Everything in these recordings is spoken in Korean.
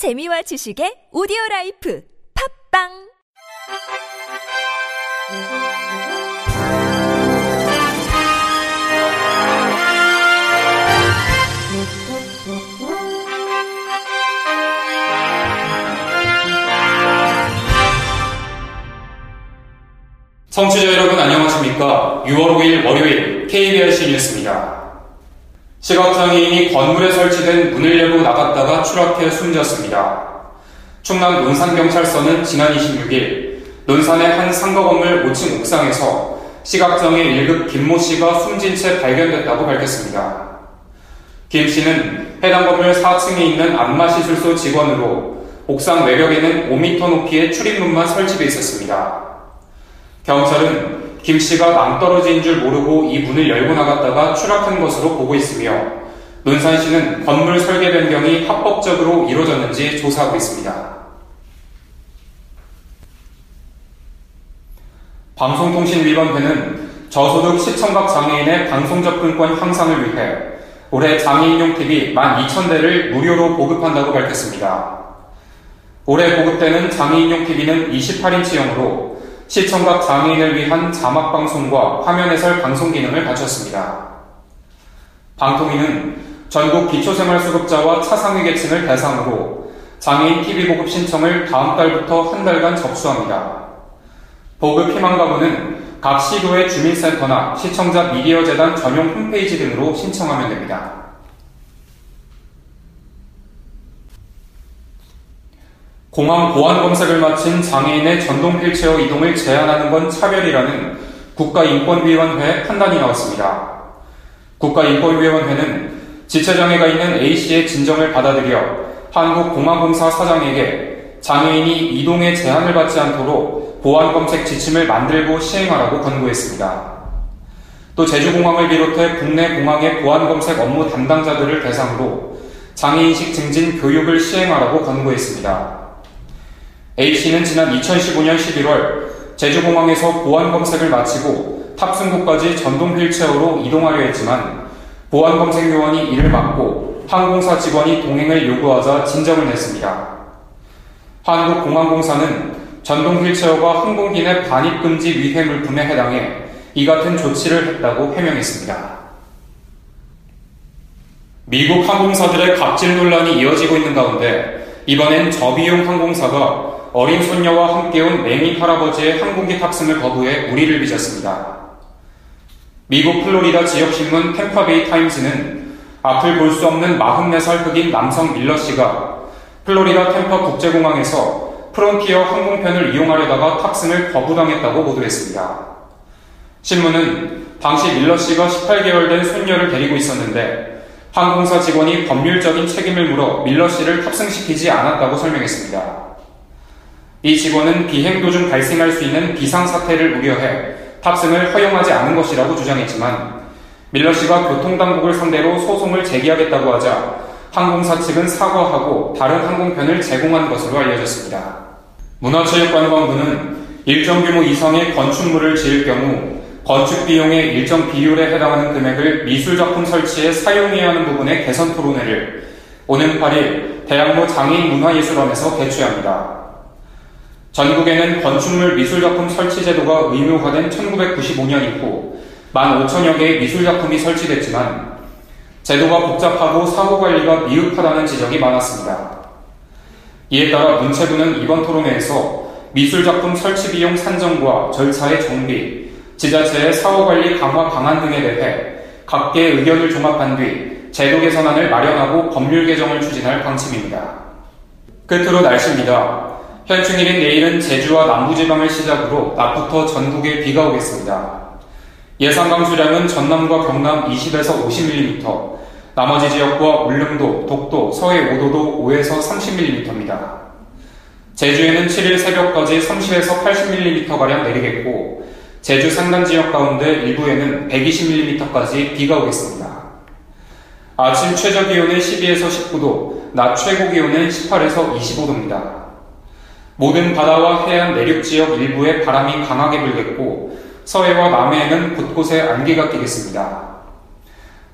재미와 지식의 오디오 라이프 팝빵 청취자 여러분 안녕하십니까? 6월 5일 월요일 KBRC 뉴스입니다. 시각장애인이 건물에 설치된 문을 열고 나갔다가 추락해 숨졌습니다. 충남 논산경찰서는 지난 26일 논산의 한 상가 건물 5층 옥상에서 시각장애 1급 김모 씨가 숨진 채 발견됐다고 밝혔습니다. 김 씨는 해당 건물 4층에 있는 안마시술소 직원으로 옥상 외벽에는 5m 높이의 출입문만 설치되어 있었습니다. 경찰은 김 씨가 낭떠러지인 줄 모르고 이 문을 열고 나갔다가 추락한 것으로 보고 있으며 논산시는 건물 설계 변경이 합법적으로 이루어졌는지 조사하고 있습니다. 방송통신위원회는 저소득 시청각 장애인의 방송 접근권 향상을 위해 올해 장애인용 TV 12,000대를 무료로 보급한다고 밝혔습니다. 올해 보급되는 장애인용 TV는 28인치형으로 시청각 장애인을 위한 자막 방송과 화면 해설 방송 기능을 갖췄습니다. 방통위는 전국 기초생활수급자와 차상위 계층을 대상으로 장애인 TV 보급 신청을 다음 달부터 한 달간 접수합니다. 보급 희망 가구는 각 시도의 주민센터나 시청자 미디어 재단 전용 홈페이지 등으로 신청하면 됩니다. 공항 보안 검색을 마친 장애인의 전동 휠체어 이동을 제한하는 건 차별이라는 국가인권위원회 판단이 나왔습니다. 국가인권위원회는 지체장애가 있는 A씨의 진정을 받아들여 한국공항공사 사장에게 장애인이 이동에 제한을 받지 않도록 보안 검색 지침을 만들고 시행하라고 권고했습니다. 또 제주공항을 비롯해 국내 공항의 보안 검색 업무 담당자들을 대상으로 장애인식 증진 교육을 시행하라고 권고했습니다. A씨는 지난 2015년 11월 제주공항에서 보안 검색을 마치고 탑승구까지 전동 휠체어로 이동하려 했지만 보안 검색 요원이 이를 막고 항공사 직원이 동행을 요구하자 진정을 냈습니다. 한국공항공사는 전동 휠체어가 항공기 내 반입 금지 위해 물품에 해당해 이 같은 조치를 했다고 해명했습니다. 미국 항공사들의 갑질 논란이 이어지고 있는 가운데 이번엔 저비용 항공사가 어린 손녀와 함께 온 맹인 할아버지의 항공기 탑승을 거부해 우리를 빚었습니다. 미국 플로리다 지역신문 템파베이 타임즈는 앞을 볼 수 없는 44살 흑인 남성 밀러 씨가 플로리다 템파 국제공항에서 프론티어 항공편을 이용하려다가 탑승을 거부당했다고 보도했습니다. 신문은 당시 밀러 씨가 18개월 된 손녀를 데리고 있었는데 항공사 직원이 법률적인 책임을 물어 밀러 씨를 탑승시키지 않았다고 설명했습니다. 이 직원은 비행 도중 발생할 수 있는 비상사태를 우려해 탑승을 허용하지 않은 것이라고 주장했지만 밀러 씨가 교통당국을 상대로 소송을 제기하겠다고 하자 항공사 측은 사과하고 다른 항공편을 제공한 것으로 알려졌습니다. 문화체육관광부는 일정 규모 이상의 건축물을 지을 경우 건축 비용의 일정 비율에 해당하는 금액을 미술작품 설치에 사용해야 하는 부분의 개선 토론회를 오는 8일 대학로 장애인문화예술원에서 개최합니다. 전국에는 건축물 미술작품 설치 제도가 의무화된 1995년 이후 15,000여 개의 미술작품이 설치됐지만 제도가 복잡하고 사후관리가 미흡하다는 지적이 많았습니다. 이에 따라 문체부는 이번 토론회에서 미술작품 설치 비용 산정과 절차의 정비, 지자체의 사후관리 강화 방안 등에 대해 각계의 의견을 종합한 뒤 제도 개선안을 마련하고 법률 개정을 추진할 방침입니다. 끝으로 날씨입니다. 현충일인 내일은 제주와 남부지방을 시작으로 낮부터 전국에 비가 오겠습니다. 예상 강수량은 전남과 경남 20에서 50mm, 나머지 지역과 울릉도, 독도, 서해 5도도 5에서 30mm입니다. 제주에는 7일 새벽까지 30에서 80mm가량 내리겠고, 제주 산간 지역 가운데 일부에는 120mm까지 비가 오겠습니다. 아침 최저 기온은 12에서 19도, 낮 최고 기온은 18에서 25도입니다. 모든 바다와 해안 내륙 지역 일부에 바람이 강하게 불겠고 서해와 남해에는 곳곳에 안개가 끼겠습니다.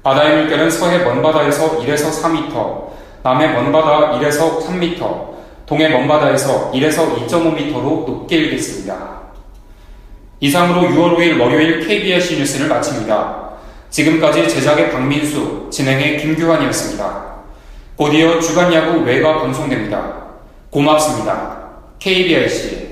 바다의 물결은 서해 먼바다에서 1에서 4m, 남해 먼바다 1에서 3m, 동해 먼바다에서 1에서 2.5m로 높게 일겠습니다. 이상으로 6월 5일 월요일 KBS 뉴스를 마칩니다. 지금까지 제작의 박민수, 진행의 김규환이었습니다. 곧이어 주간야구 외가 방송됩니다. 고맙습니다. KBIC